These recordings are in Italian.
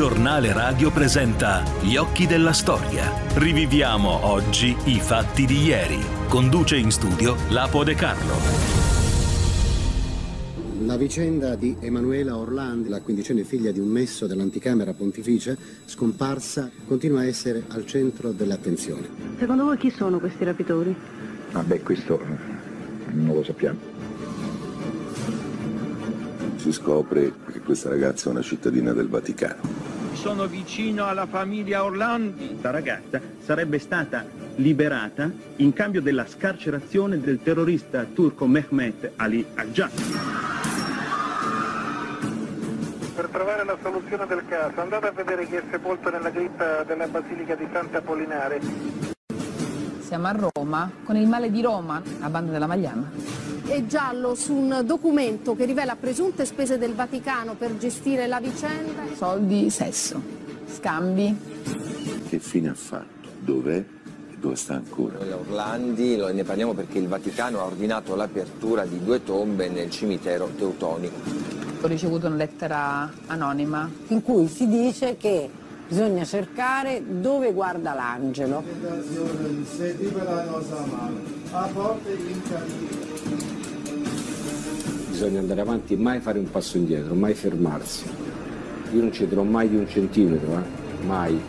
giornale radio presenta Gli occhi della storia. Riviviamo oggi i fatti di ieri. Conduce in studio Lapo De Carlo. La vicenda di Emanuela Orlandi, la quindicenne figlia di un messo dell'anticamera pontificia, scomparsa, continua a essere al centro dell'attenzione. Secondo voi chi sono questi rapitori? Vabbè, questo non lo sappiamo. Si scopre che questa ragazza è una cittadina del Vaticano. Sono vicino alla famiglia Orlandi. La ragazza sarebbe stata liberata in cambio della scarcerazione del terrorista turco Mehmet Ali Ajak. Per trovare la soluzione del caso andate a vedere chi è sepolto nella cripta della Basilica di Sant'Apollinare. Siamo a Roma con il male di Roma, a banda della Magliana è giallo su un documento che rivela presunte spese del Vaticano per gestire la vicenda. Soldi, sesso, scambi. Che fine ha fatto? Dov'è? dove sta ancora? Noi Orlandi ne parliamo perché il Vaticano ha ordinato l'apertura di due tombe nel cimitero teutonico. Ho ricevuto una lettera anonima in cui si dice che bisogna cercare dove guarda l'angelo. Bisogna andare avanti e mai fare un passo indietro, mai fermarsi. Io non cederò mai di un centimetro, eh? mai.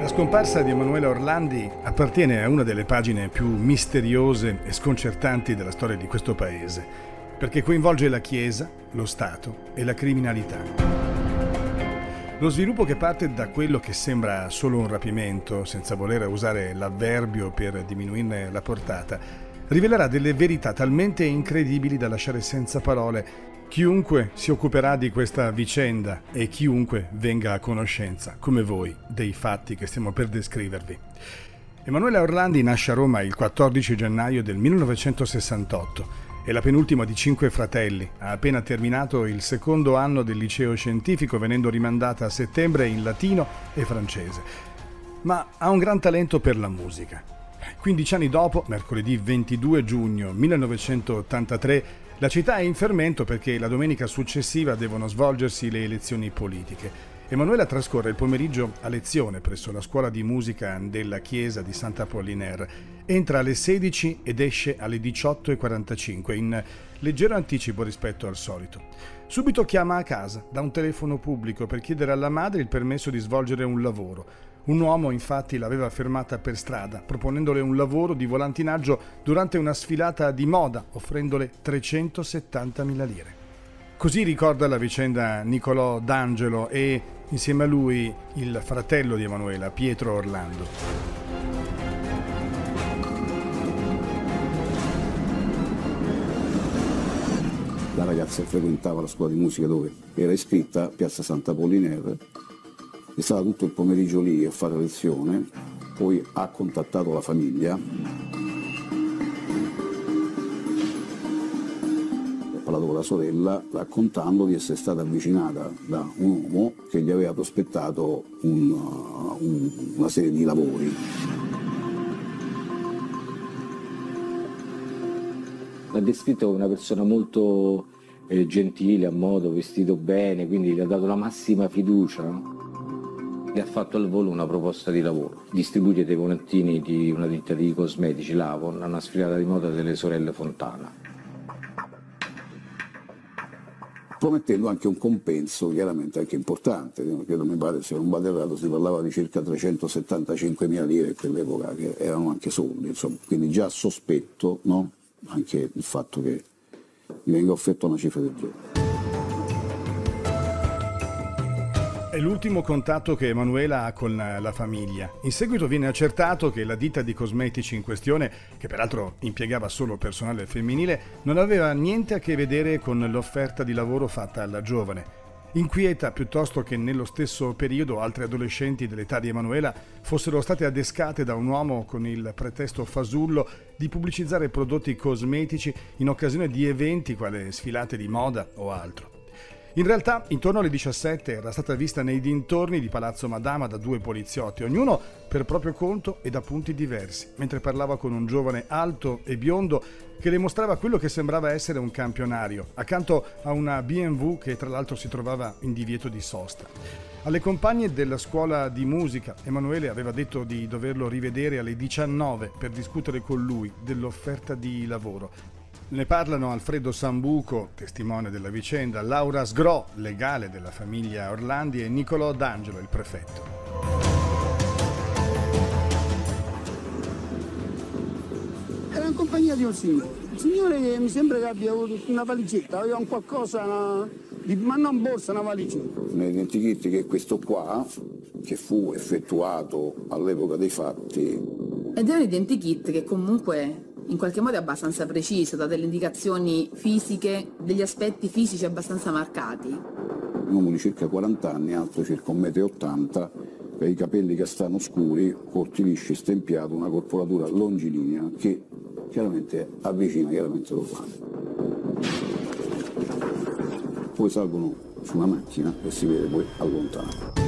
La scomparsa di Emanuele Orlandi appartiene a una delle pagine più misteriose e sconcertanti della storia di questo paese, perché coinvolge la Chiesa, lo Stato e la criminalità. Lo sviluppo che parte da quello che sembra solo un rapimento, senza voler usare l'avverbio per diminuirne la portata, rivelerà delle verità talmente incredibili da lasciare senza parole chiunque si occuperà di questa vicenda e chiunque venga a conoscenza, come voi, dei fatti che stiamo per descrivervi. Emanuele Orlandi nasce a Roma il 14 gennaio del 1968 è la penultima di cinque fratelli. Ha appena terminato il secondo anno del liceo scientifico, venendo rimandata a settembre in latino e francese. Ma ha un gran talento per la musica. 15 anni dopo, mercoledì 22 giugno 1983, la città è in fermento perché la domenica successiva devono svolgersi le elezioni politiche. Emanuela trascorre il pomeriggio a lezione presso la scuola di musica della chiesa di Sant'Apollinaire. Entra alle 16 ed esce alle 18.45, in leggero anticipo rispetto al solito. Subito chiama a casa da un telefono pubblico per chiedere alla madre il permesso di svolgere un lavoro. Un uomo infatti l'aveva fermata per strada, proponendole un lavoro di volantinaggio durante una sfilata di moda, offrendole 370.000 lire. Così ricorda la vicenda Nicolò D'Angelo e insieme a lui il fratello di Emanuela, Pietro Orlando. La ragazza frequentava la scuola di musica dove era iscritta Piazza Santa Pollinere, è stata tutto il pomeriggio lì a fare lezione, poi ha contattato la famiglia parlato con la sorella raccontando di essere stata avvicinata da un uomo che gli aveva prospettato un, uh, un, una serie di lavori. L'ha descritto come una persona molto eh, gentile, a modo, vestito bene, quindi gli ha dato la massima fiducia. E ha fatto al volo una proposta di lavoro. Distribuye dei volantini di una ditta di cosmetici, Lavon, a una sfilata di moda delle sorelle Fontana. Promettendo anche un compenso chiaramente anche importante, credo mi pare se non vado errato si parlava di circa 375 mila lire in quell'epoca che erano anche soldi, insomma, quindi già sospetto no? anche il fatto che mi venga offerta una cifra del genere. È l'ultimo contatto che Emanuela ha con la famiglia. In seguito viene accertato che la ditta di cosmetici in questione, che peraltro impiegava solo personale femminile, non aveva niente a che vedere con l'offerta di lavoro fatta alla giovane. Inquieta piuttosto che nello stesso periodo altre adolescenti dell'età di Emanuela fossero state adescate da un uomo con il pretesto fasullo di pubblicizzare prodotti cosmetici in occasione di eventi quali sfilate di moda o altro. In realtà, intorno alle 17 era stata vista nei dintorni di Palazzo Madama da due poliziotti, ognuno per proprio conto e da punti diversi, mentre parlava con un giovane alto e biondo che le mostrava quello che sembrava essere un campionario, accanto a una BMW che tra l'altro si trovava in divieto di sosta. Alle compagne della scuola di musica, Emanuele aveva detto di doverlo rivedere alle 19 per discutere con lui dell'offerta di lavoro. Ne parlano Alfredo Sambuco, testimone della vicenda, Laura Sgro, legale della famiglia Orlandi, e Nicolò D'Angelo, il prefetto. Era in compagnia di un signore. Il signore che mi sembra che abbia avuto una valigetta, aveva un qualcosa, una, ma non borsa, una valigetta. Non identikit che questo qua, che fu effettuato all'epoca dei fatti. Ed è un identikit che comunque in qualche modo è abbastanza preciso, dà delle indicazioni fisiche, degli aspetti fisici abbastanza marcati. Un uomo di circa 40 anni, alto circa 1,80 m, i capelli castano scuri, corti lisci, stempiato, una corporatura longilinea che chiaramente avvicina chiaramente lo padre. Poi salgono su una macchina e si vede poi allontanato.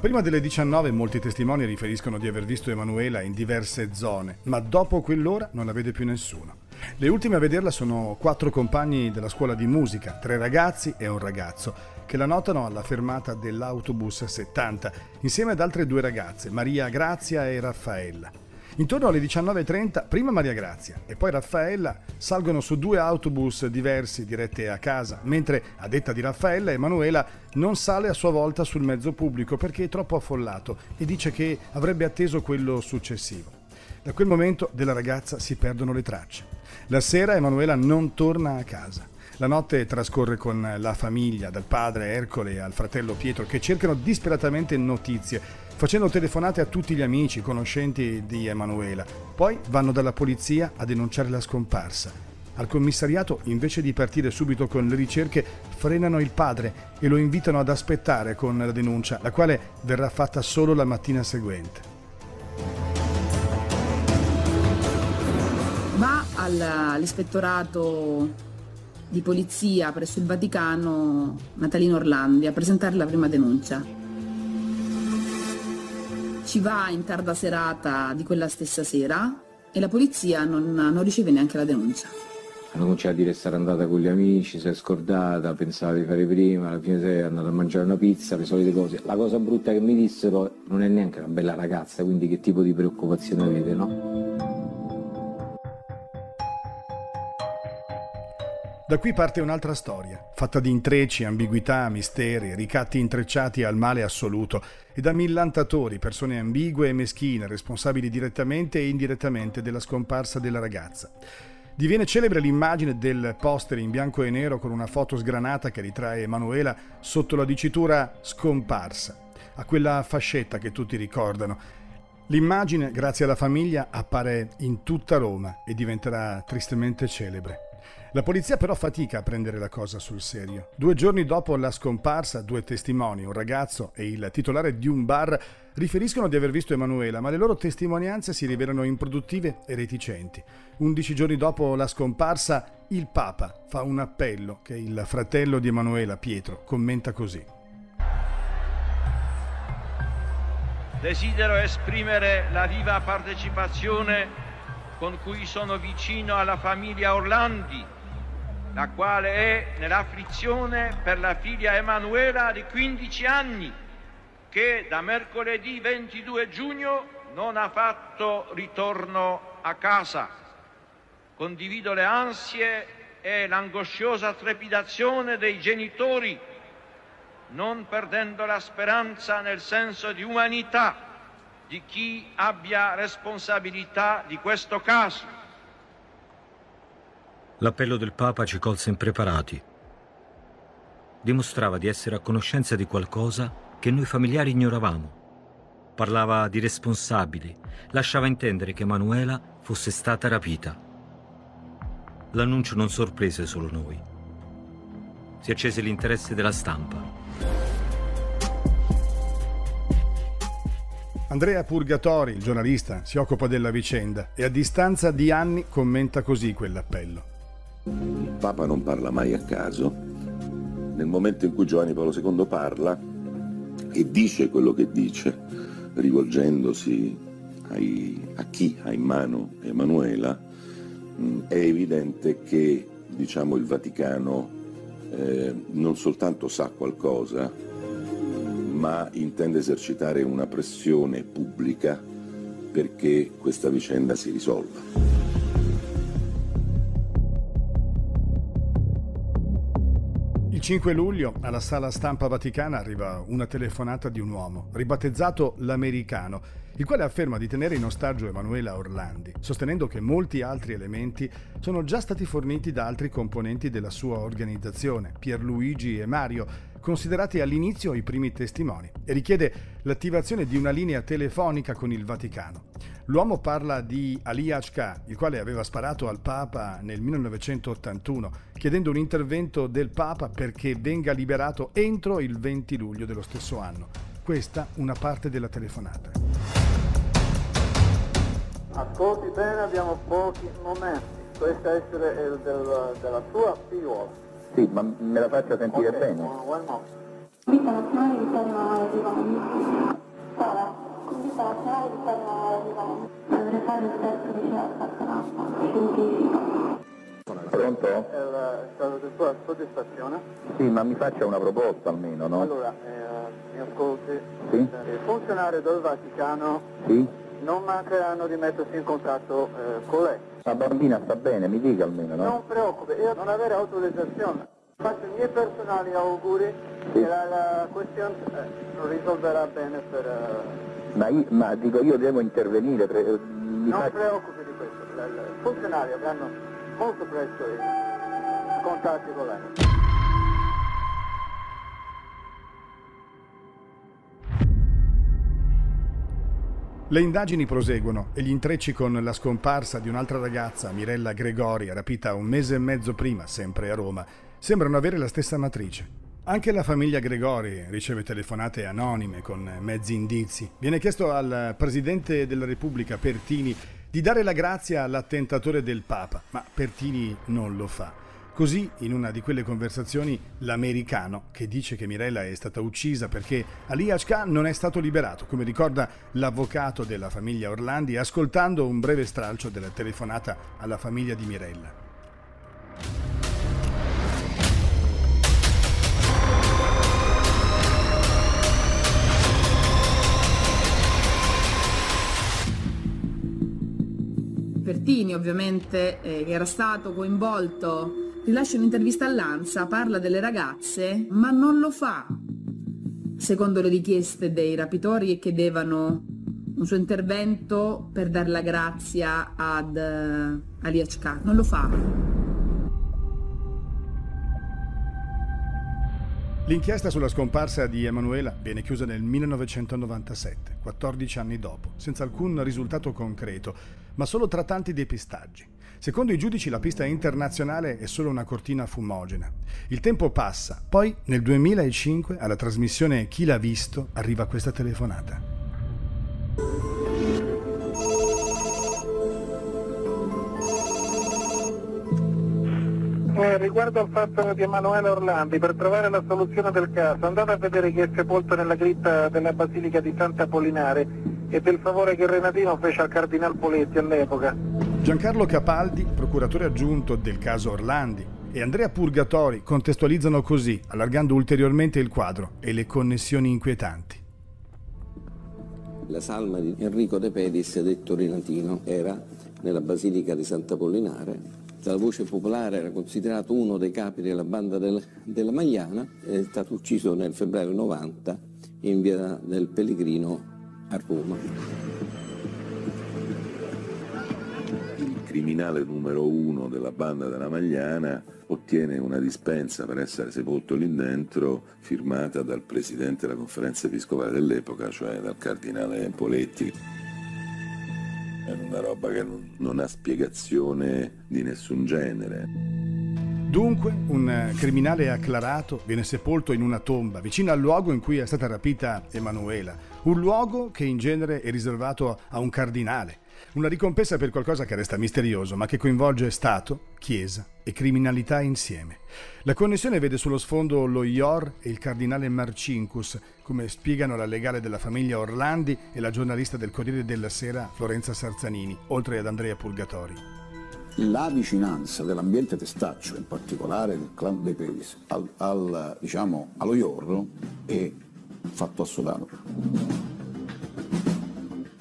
Prima delle 19 molti testimoni riferiscono di aver visto Emanuela in diverse zone, ma dopo quell'ora non la vede più nessuno. Le ultime a vederla sono quattro compagni della scuola di musica, tre ragazzi e un ragazzo, che la notano alla fermata dell'autobus 70, insieme ad altre due ragazze, Maria Grazia e Raffaella. Intorno alle 19.30 prima Maria Grazia e poi Raffaella salgono su due autobus diversi diretti a casa, mentre a detta di Raffaella Emanuela non sale a sua volta sul mezzo pubblico perché è troppo affollato e dice che avrebbe atteso quello successivo. Da quel momento della ragazza si perdono le tracce. La sera Emanuela non torna a casa. La notte trascorre con la famiglia, dal padre Ercole al fratello Pietro, che cercano disperatamente notizie, facendo telefonate a tutti gli amici, conoscenti di Emanuela. Poi vanno dalla polizia a denunciare la scomparsa. Al commissariato, invece di partire subito con le ricerche, frenano il padre e lo invitano ad aspettare con la denuncia, la quale verrà fatta solo la mattina seguente. Va all'ispettorato di polizia presso il Vaticano Natalino Orlandi a presentare la prima denuncia ci va in tarda serata di quella stessa sera e la polizia non, non riceve neanche la denuncia. Hanno cominciato a dire di essere andata con gli amici, si è scordata, pensava di fare prima, alla fine è andata a mangiare una pizza, le solite cose. La cosa brutta che mi dissero non è neanche una bella ragazza, quindi che tipo di preoccupazione avete, no? Da qui parte un'altra storia, fatta di intrecci, ambiguità, misteri, ricatti intrecciati al male assoluto e da millantatori, persone ambigue e meschine, responsabili direttamente e indirettamente della scomparsa della ragazza. Diviene celebre l'immagine del poster in bianco e nero con una foto sgranata che ritrae Emanuela sotto la dicitura scomparsa, a quella fascetta che tutti ricordano. L'immagine, grazie alla famiglia, appare in tutta Roma e diventerà tristemente celebre. La polizia però fatica a prendere la cosa sul serio. Due giorni dopo la scomparsa, due testimoni, un ragazzo e il titolare di un bar, riferiscono di aver visto Emanuela, ma le loro testimonianze si rivelano improduttive e reticenti. Undici giorni dopo la scomparsa, il Papa fa un appello che il fratello di Emanuela, Pietro, commenta così. Desidero esprimere la viva partecipazione con cui sono vicino alla famiglia Orlandi la quale è nell'afflizione per la figlia Emanuela di 15 anni, che da mercoledì 22 giugno non ha fatto ritorno a casa. Condivido le ansie e l'angosciosa trepidazione dei genitori, non perdendo la speranza nel senso di umanità di chi abbia responsabilità di questo caso L'appello del Papa ci colse impreparati. Dimostrava di essere a conoscenza di qualcosa che noi familiari ignoravamo. Parlava di responsabili, lasciava intendere che Emanuela fosse stata rapita. L'annuncio non sorprese solo noi. Si accese l'interesse della stampa. Andrea Purgatori, il giornalista, si occupa della vicenda e a distanza di anni commenta così quell'appello. Il Papa non parla mai a caso. Nel momento in cui Giovanni Paolo II parla e dice quello che dice, rivolgendosi ai, a chi ha in mano Emanuela, mh, è evidente che diciamo, il Vaticano eh, non soltanto sa qualcosa, ma intende esercitare una pressione pubblica perché questa vicenda si risolva. Il 5 luglio alla sala stampa vaticana arriva una telefonata di un uomo, ribattezzato l'americano, il quale afferma di tenere in ostaggio Emanuela Orlandi, sostenendo che molti altri elementi sono già stati forniti da altri componenti della sua organizzazione, Pierluigi e Mario, considerati all'inizio i primi testimoni, e richiede l'attivazione di una linea telefonica con il Vaticano. L'uomo parla di Ali Hk, il quale aveva sparato al Papa nel 1981, chiedendo un intervento del Papa perché venga liberato entro il 20 luglio dello stesso anno. Questa una parte della telefonata. Ascolti bene, abbiamo pochi momenti. Questa essere il del, della sua figliuola. Sì, ma me la faccia sentire Ok, bene. Vita nazionale di Terno Rivani. Scuola, vita nazionale di Terno Rivani. Dovrei fare il test di scienza scientifica. Pronto? È il stato di sua soddisfazione. Sì, ma mi faccia una proposta almeno, no? Allora, eh, mi ascolti. Sì? I funzionari del Vaticano Sì? non mancheranno di mettersi in contatto eh, con lei. La bambina sta bene, mi dica almeno, no? Non preoccupi, io non avere autorizzazione. Faccio i miei personali auguri che la, la questione eh, risolverà bene per... eh, Ma, io, ma dico io devo intervenire, pre- eh, non fa- preoccupi di questo, i funzionari avranno molto presto i contatti con lei. Le indagini proseguono e gli intrecci con la scomparsa di un'altra ragazza, Mirella Gregori, rapita un mese e mezzo prima, sempre a Roma, sembrano avere la stessa matrice. Anche la famiglia Gregori riceve telefonate anonime con mezzi indizi. Viene chiesto al Presidente della Repubblica Pertini di dare la grazia all'attentatore del Papa, ma Pertini non lo fa. Così, in una di quelle conversazioni, l'americano, che dice che Mirella è stata uccisa perché Ali Ashka non è stato liberato, come ricorda l'avvocato della famiglia Orlandi, ascoltando un breve stralcio della telefonata alla famiglia di Mirella. Pertini, ovviamente, eh, che era stato coinvolto, rilascia un'intervista all'Ansa, parla delle ragazze, ma non lo fa secondo le richieste dei rapitori che chiedevano un suo intervento per dare la grazia ad eh, Ali Hk. Non lo fa. L'inchiesta sulla scomparsa di Emanuela viene chiusa nel 1997, 14 anni dopo, senza alcun risultato concreto, ma solo tra tanti depistaggi. Secondo i giudici la pista internazionale è solo una cortina fumogena. Il tempo passa, poi nel 2005 alla trasmissione Chi l'ha visto arriva questa telefonata. Eh, riguardo al fatto di Emanuele Orlandi, per trovare la soluzione del caso, andate a vedere chi è sepolto nella cripta della Basilica di Sant'Apollinare e del favore che Renatino fece al Cardinal Poletti all'epoca. Giancarlo Capaldi, procuratore aggiunto del caso Orlandi, e Andrea Purgatori contestualizzano così, allargando ulteriormente il quadro e le connessioni inquietanti. La salma di Enrico De Pedis, detto Renatino, era nella Basilica di Sant'Apollinare. Dalla voce popolare era considerato uno dei capi della banda del- della Magliana, è stato ucciso nel febbraio 90 in via del Pellegrino a Roma. Criminale numero uno della banda della Magliana ottiene una dispensa per essere sepolto lì dentro firmata dal presidente della conferenza episcopale dell'epoca, cioè dal cardinale Poletti. È una roba che non, ha spiegazione di nessun genere. Dunque, un eh, criminale acclarato viene sepolto in una tomba vicino al luogo in cui è stata rapita Emanuela, un luogo che in genere è riservato a un cardinale. Una ricompensa per qualcosa che resta misterioso, ma che coinvolge Stato, Chiesa e criminalità insieme. La connessione vede sullo sfondo lo IOR e il cardinale Marcinkus, come spiegano la legale della famiglia Orlandi e la giornalista del Corriere della Sera Florenza Sarzanini, oltre ad Andrea Purgatori. La vicinanza dell'ambiente testaccio, in particolare del clan dei Pedis, al, al, diciamo, allo IOR è fatto assoluto.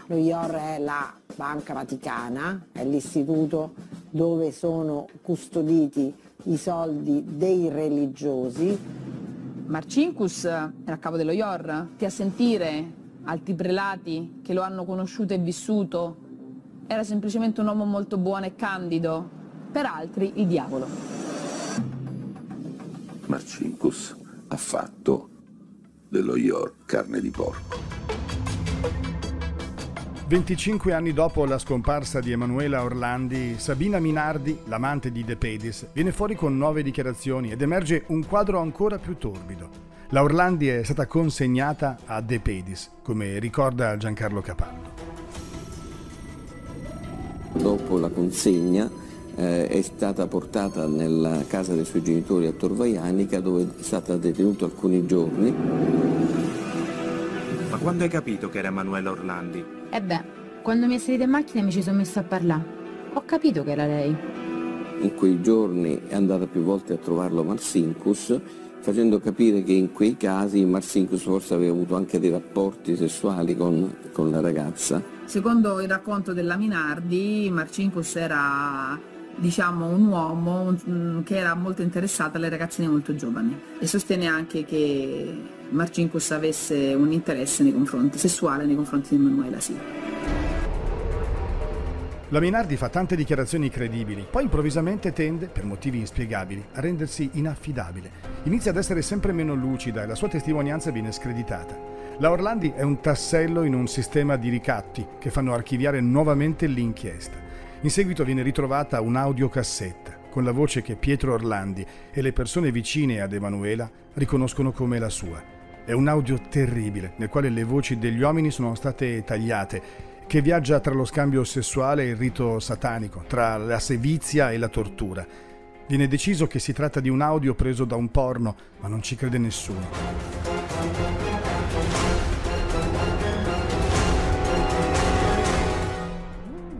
Lo IOR è la Banca Vaticana, è l'istituto dove sono custoditi i soldi dei religiosi. Marcinkus era a capo dello IOR, ti a sentire altri prelati che lo hanno conosciuto e vissuto, era semplicemente un uomo molto buono e candido, per altri il diavolo. Marcinkus ha fatto dello IOR carne di porco. 25 anni dopo la scomparsa di Emanuela Orlandi, Sabina Minardi, l'amante di De Pedis, viene fuori con nuove dichiarazioni ed emerge un quadro ancora più torbido. La Orlandi è stata consegnata a De Pedis, come ricorda Giancarlo Capaldo. Dopo la consegna eh, è stata portata nella casa dei suoi genitori a Torvaianica dove è stata detenuta alcuni giorni. Ma quando hai capito che era Emanuela Orlandi? E beh, quando mi è salita in macchina mi ci sono messa a parlare. Ho capito che era lei. In quei giorni è andata più volte a trovarlo Marsinkus, facendo capire che in quei casi Marsinkus forse aveva avuto anche dei rapporti sessuali con, con la ragazza. Secondo il racconto della Minardi, Marcinkus era diciamo un uomo che era molto interessato alle ragazzine molto giovani e sostiene anche che Marcinkus avesse un interesse nei sessuale nei confronti di Emanuela, sì. La Minardi fa tante dichiarazioni credibili, poi improvvisamente tende, per motivi inspiegabili, a rendersi inaffidabile. Inizia ad essere sempre meno lucida e la sua testimonianza viene screditata. La Orlandi è un tassello in un sistema di ricatti che fanno archiviare nuovamente l'inchiesta. In seguito viene ritrovata un'audiocassetta con la voce che Pietro Orlandi e le persone vicine ad Emanuela riconoscono come la sua. È un audio terribile nel quale le voci degli uomini sono state tagliate, che viaggia tra lo scambio sessuale e il rito satanico, tra la sevizia e la tortura. Viene deciso che si tratta di un audio preso da un porno, ma non ci crede nessuno.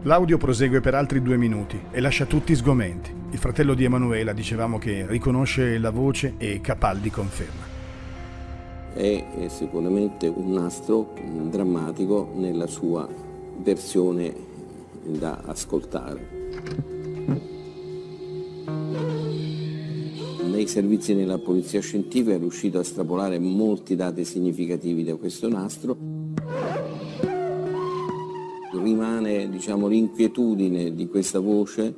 L'audio prosegue per altri due minuti e lascia tutti sgomenti. Il fratello di Emanuela dicevamo che riconosce la voce e Capaldi conferma. È sicuramente un nastro drammatico nella sua versione da ascoltare. Nei servizi della polizia scientifica è riuscito a estrapolare molti dati significativi da questo nastro rimane diciamo, l'inquietudine di questa voce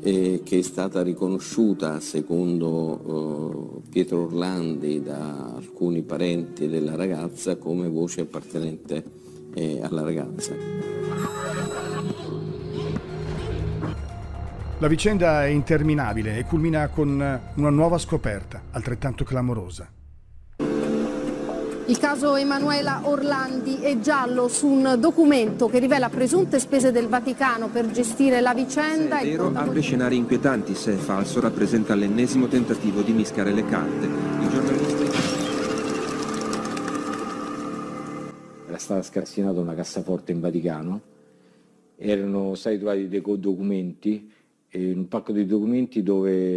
eh, che è stata riconosciuta secondo eh, Pietro Orlandi da alcuni parenti della ragazza come voce appartenente eh, alla ragazza. La vicenda è interminabile e culmina con una nuova scoperta, altrettanto clamorosa. Il caso Emanuela Orlandi è giallo su un documento che rivela presunte spese del Vaticano per gestire la vicenda. Se è vero, apre scenari inquietanti. Se è falso, rappresenta l'ennesimo tentativo di mischiare le carte. I giornalisti... Era stata scassinata una cassaforte in Vaticano, erano stati trovati dei documenti, un pacco di documenti dove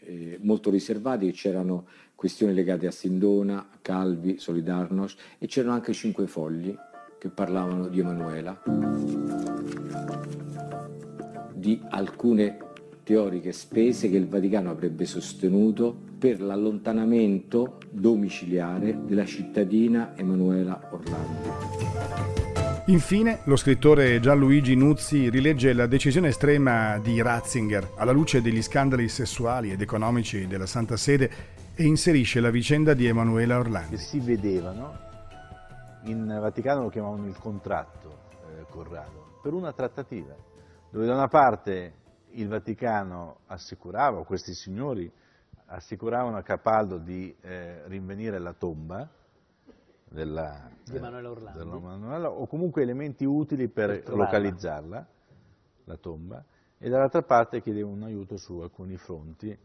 eh, molto riservati c'erano questioni legate a Sindona, Calvi, Solidarnosc e c'erano anche cinque fogli che parlavano di Emanuela, di alcune teoriche spese che il Vaticano avrebbe sostenuto per l'allontanamento domiciliare della cittadina Emanuela Orlandi. Infine, lo scrittore Gianluigi Nuzzi rilegge la decisione estrema di Ratzinger alla luce degli scandali sessuali ed economici della Santa Sede e inserisce la vicenda di Emanuela Orlandi. Che si vedevano, in Vaticano lo chiamavano il contratto eh, Corrado, per una trattativa, dove da una parte il Vaticano assicurava, questi signori assicuravano a Capaldo di eh, rinvenire la tomba, della, di Orlandi. della Emanuela, o comunque elementi utili per, Per localizzarla, la tomba, e dall'altra parte chiedeva un aiuto su alcuni fronti,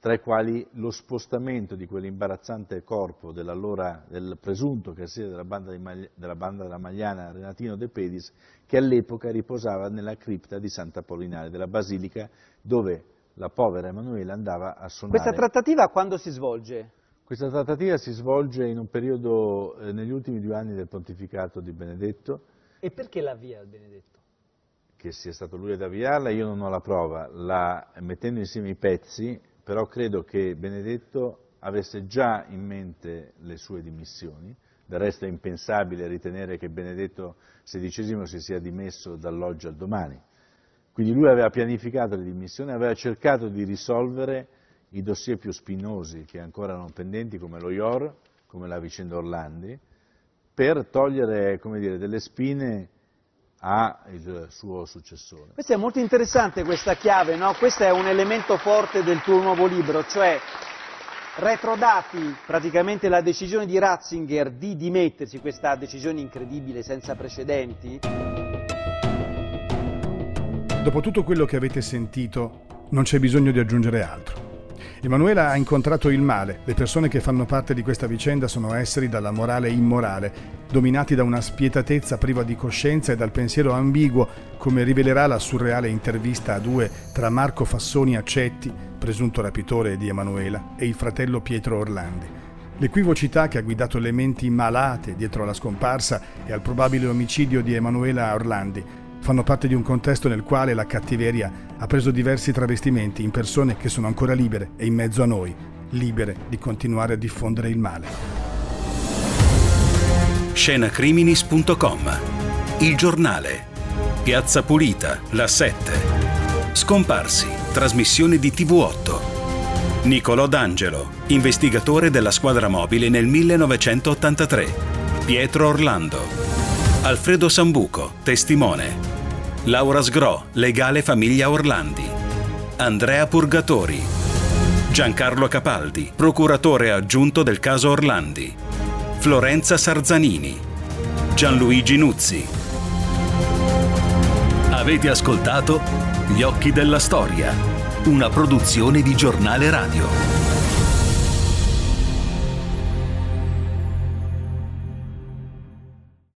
tra i quali lo spostamento di quell'imbarazzante corpo dell'allora, del presunto cassiere della banda, di Magli- della banda della Magliana, Renatino De Pedis, che all'epoca riposava nella cripta di Santa Apollinare, della basilica dove la povera Emanuela andava a suonare. Questa trattativa quando si svolge? Questa trattativa si svolge in un periodo, eh, negli ultimi due anni del pontificato di Benedetto, E perché l'avvia al Benedetto? che sia stato lui ad avviarla, io non ho la prova, la, mettendo insieme i pezzi, però credo che Benedetto avesse già in mente le sue dimissioni, del resto è impensabile ritenere che Benedetto XVI si sia dimesso dall'oggi al domani. Quindi lui aveva pianificato le dimissioni, aveva cercato di risolvere i dossier più spinosi che ancora erano pendenti, come lo IOR, come la vicenda Orlandi, per togliere dire, delle spine al suo successore. Questa è molto interessante questa chiave, no? Questo è un elemento forte del tuo nuovo libro, cioè retrodati praticamente la decisione di Ratzinger di dimettersi, questa decisione incredibile senza precedenti. Dopo tutto quello che avete sentito, non c'è bisogno di aggiungere altro. Emanuela ha incontrato il male. Le persone che fanno parte di questa vicenda sono esseri dalla morale immorale, dominati da una spietatezza priva di coscienza e dal pensiero ambiguo, come rivelerà la surreale intervista a due tra Marco Fassoni Accetti, presunto rapitore di Emanuela, e il fratello Pietro Orlandi. L'equivocità che ha guidato le menti malate dietro alla scomparsa e al probabile omicidio di Emanuela Orlandi fanno parte di un contesto nel quale la cattiveria ha preso diversi travestimenti in persone che sono ancora libere e in mezzo a noi, libere di continuare a diffondere il male. scenacriminis.com Il giornale. Piazza Pulita, La 7 Scomparsi, trasmissione di TV8 Nicolò D'Angelo, investigatore della squadra mobile nel 1983 Pietro Orlando. Alfredo Sambuco, testimone Laura Sgro, legale famiglia Orlandi Andrea Purgatori Giancarlo Capaldi, procuratore aggiunto del caso Orlandi Florenza Sarzanini, Gianluigi Nuzzi. Avete ascoltato Gli occhi della storia, una produzione di giornale radio.